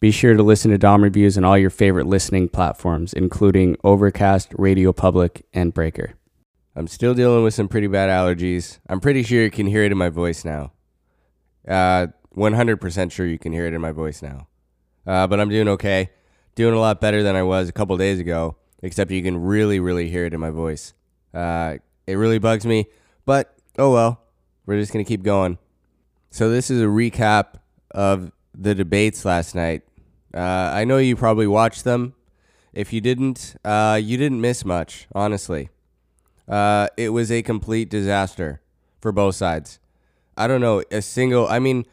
Be sure to listen to Dom Reviews on all your favorite listening platforms, including Overcast, Radio Public, and Breaker. I'm still dealing with some pretty bad allergies. I'm pretty sure you can hear it in my voice now. Uh, 100% sure you can hear it in my voice now. Uh, but I'm doing okay. Doing a lot better than I was a couple days ago, except you can really, really hear it in my voice. Uh, it really bugs me, but oh well. We're just going to keep going. So, this is a recap of the debates last night. Uh, I know you probably watched them. If you didn't, uh, you didn't miss much, honestly. Uh, it was a complete disaster for both sides. I don't know a single. I mean,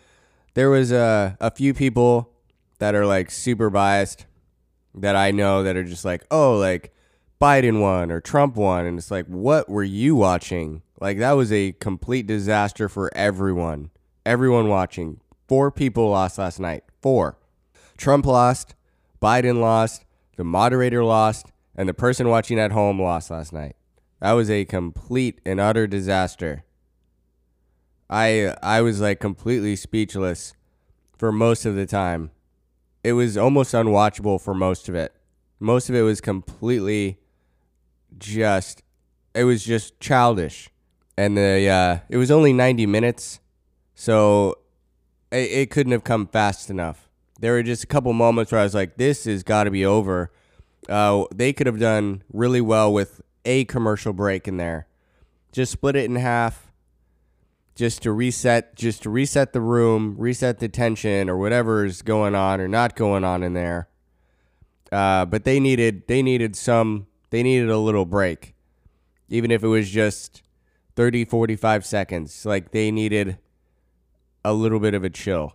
there was a a few people that are like super biased that I know that are just like, oh, like Biden won or Trump won, and it's like, what were you watching? Like that was a complete disaster for everyone. Everyone watching. Four people lost last night. Four. Trump lost, Biden lost, the moderator lost, and the person watching at home lost last night. That was a complete and utter disaster. I I was like completely speechless for most of the time. It was almost unwatchable for most of it. Most of it was completely just it was just childish. And the uh, it was only 90 minutes, so it, it couldn't have come fast enough. There were just a couple moments where I was like, "This has got to be over." Uh, they could have done really well with a commercial break in there. Just split it in half, just to reset, just to reset the room, reset the tension or whatever is going on or not going on in there. Uh, but they needed they needed some they needed a little break, even if it was just 30, 45 seconds. Like they needed a little bit of a chill.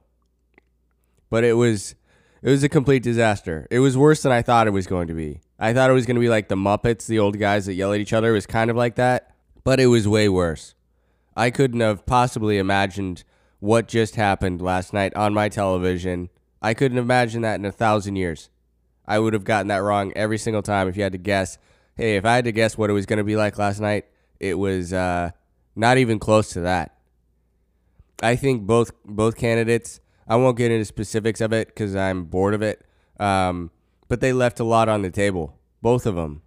But it was it was a complete disaster. It was worse than I thought it was going to be. I thought it was going to be like the Muppets, the old guys that yell at each other. It was kind of like that, but it was way worse. I couldn't have possibly imagined what just happened last night on my television. I couldn't imagine that in a thousand years. I would have gotten that wrong every single time if you had to guess. Hey, if I had to guess what it was going to be like last night, it was uh, not even close to that. I think both both candidates. I won't get into specifics of it because I'm bored of it. Um, but they left a lot on the table, both of them.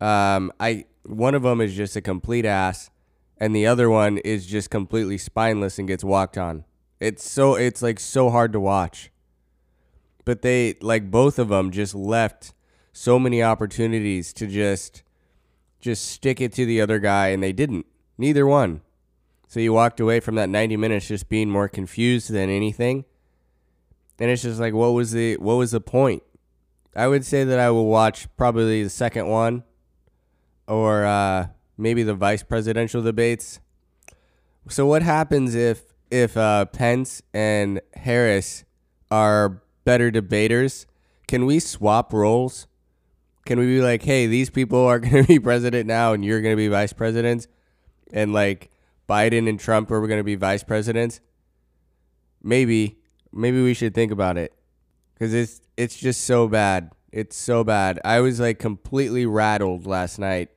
Um, I one of them is just a complete ass, and the other one is just completely spineless and gets walked on. It's so it's like so hard to watch. But they like both of them just left so many opportunities to just just stick it to the other guy and they didn't. Neither one. So you walked away from that 90 minutes just being more confused than anything. And it's just like what was the what was the point? I would say that I will watch probably the second one or uh, maybe the vice presidential debates. So what happens if if uh, Pence and Harris are better debaters? Can we swap roles? Can we be like, hey, these people are going to be president now, and you're going to be vice president, and like Biden and Trump are going to be vice presidents? Maybe, maybe we should think about it because it's it's just so bad. It's so bad. I was like completely rattled last night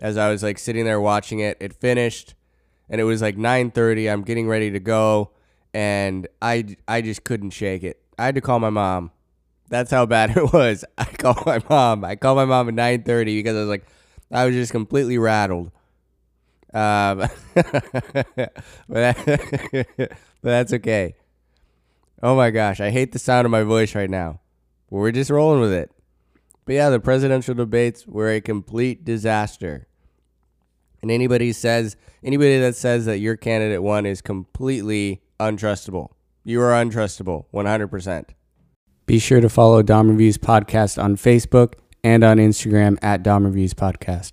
as I was like sitting there watching it. It finished and it was like 9:30. I'm getting ready to go and I I just couldn't shake it. I had to call my mom. That's how bad it was. I called my mom. I called my mom at 9:30 because I was like I was just completely rattled. Um, but, but that's okay. Oh my gosh, I hate the sound of my voice right now. But we're just rolling with it. But yeah, the presidential debates were a complete disaster. And anybody says anybody that says that your candidate won is completely untrustable. You are untrustable, 100%. Be sure to follow Dom Reviews Podcast on Facebook and on Instagram at Dom Reviews Podcast.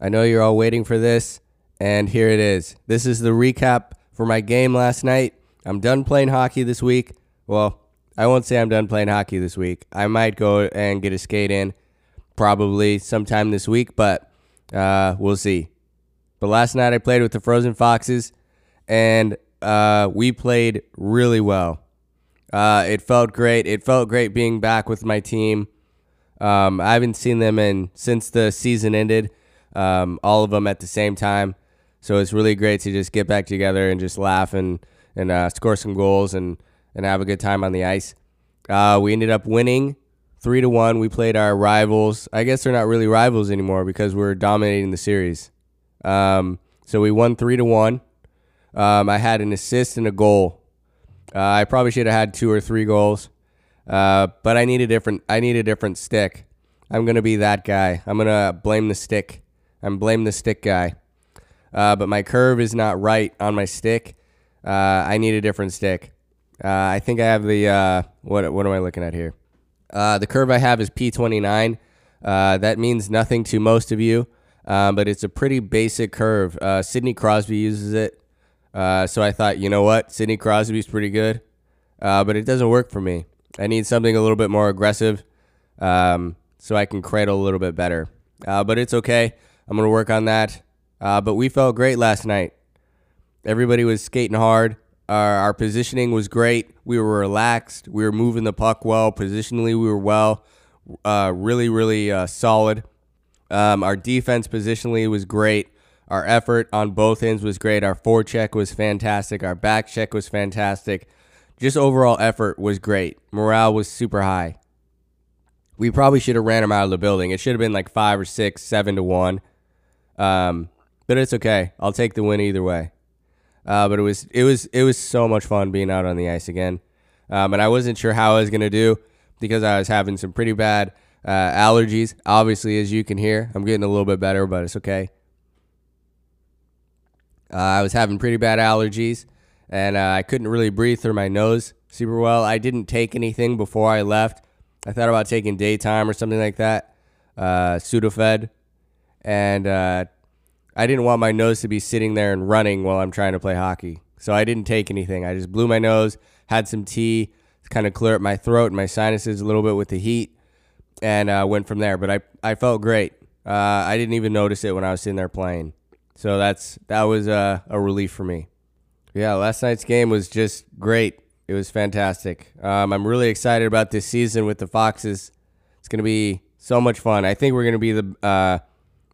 I know you're all waiting for this, and here it is. This is the recap for my game last night. I'm done playing hockey this week. Well, I won't say I'm done playing hockey this week. I might go and get a skate in probably sometime this week, but uh, we'll see. But last night I played with the Frozen Foxes, and uh, we played really well. Uh, it felt great. It felt great being back with my team. Um, I haven't seen them in since the season ended. Um, all of them at the same time, so it's really great to just get back together and just laugh and and uh, score some goals and and have a good time on the ice. Uh, we ended up winning three to one. We played our rivals. I guess they're not really rivals anymore because we're dominating the series. Um, so we won three to one. Um, I had an assist and a goal. Uh, I probably should have had two or three goals, uh, but I need a different. I need a different stick. I'm gonna be that guy. I'm gonna blame the stick. I'm blame the stick guy. Uh, but my curve is not right on my stick. Uh, I need a different stick. Uh, I think I have the uh, what? What am I looking at here? the curve I have is P29. that means nothing to most of you, but it's a pretty basic curve. Sidney Crosby uses it. Uh, so I thought, you know what, Sidney Crosby's pretty good, uh, but it doesn't work for me. I need something a little bit more aggressive, um, so I can cradle a little bit better. Uh, but it's okay. I'm gonna work on that. Uh, but we felt great last night. Everybody was skating hard. Our, our positioning was great. We were relaxed. We were moving the puck well. Positionally, we were well. Uh, really, really uh, solid. Um, our defense positionally was great. Our effort on both ends was great. Our forecheck was fantastic. Our back check was fantastic. Just overall effort was great. Morale was super high. We probably should have ran them out of the building. It should have been like five or six, seven to one. Um, but it's okay. I'll take the win either way. Uh, but it was it was it was so much fun being out on the ice again. Um, and I wasn't sure how I was gonna do because I was having some pretty bad uh, allergies. Obviously, as you can hear, I'm getting a little bit better, but it's okay. Uh, I was having pretty bad allergies, and uh, I couldn't really breathe through my nose super well. I didn't take anything before I left. I thought about taking daytime or something like that, uh, Sudafed, and uh, I didn't want my nose to be sitting there and running while I'm trying to play hockey. So I didn't take anything. I just blew my nose, had some tea, kind of clear up my throat and my sinuses a little bit with the heat, and uh, went from there. But I, I felt great. Uh, I didn't even notice it when I was sitting there playing. So that's that was uh, a relief for me. Yeah, last night's game was just great. It was fantastic. Um, I'm really excited about this season with the Foxes. It's going to be so much fun. I think we're going to be the uh,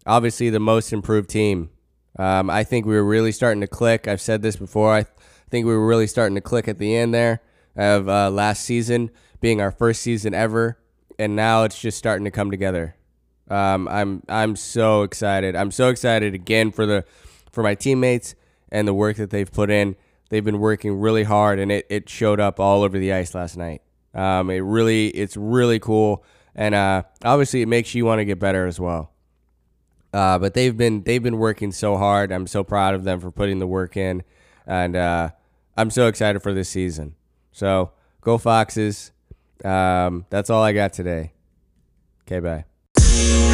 obviously the most improved team. Um, I think we were really starting to click. I've said this before. I th- think we were really starting to click at the end there of uh, last season being our first season ever, and now it's just starting to come together. Um, I'm I'm so excited. I'm so excited again for the for my teammates and the work that they've put in. They've been working really hard, and it, it showed up all over the ice last night. Um, it really it's really cool, and uh, obviously it makes you want to get better as well. Uh, but they've been they've been working so hard. I'm so proud of them for putting the work in, and uh, I'm so excited for this season. So go Foxes! Um, that's all I got today. Okay, bye.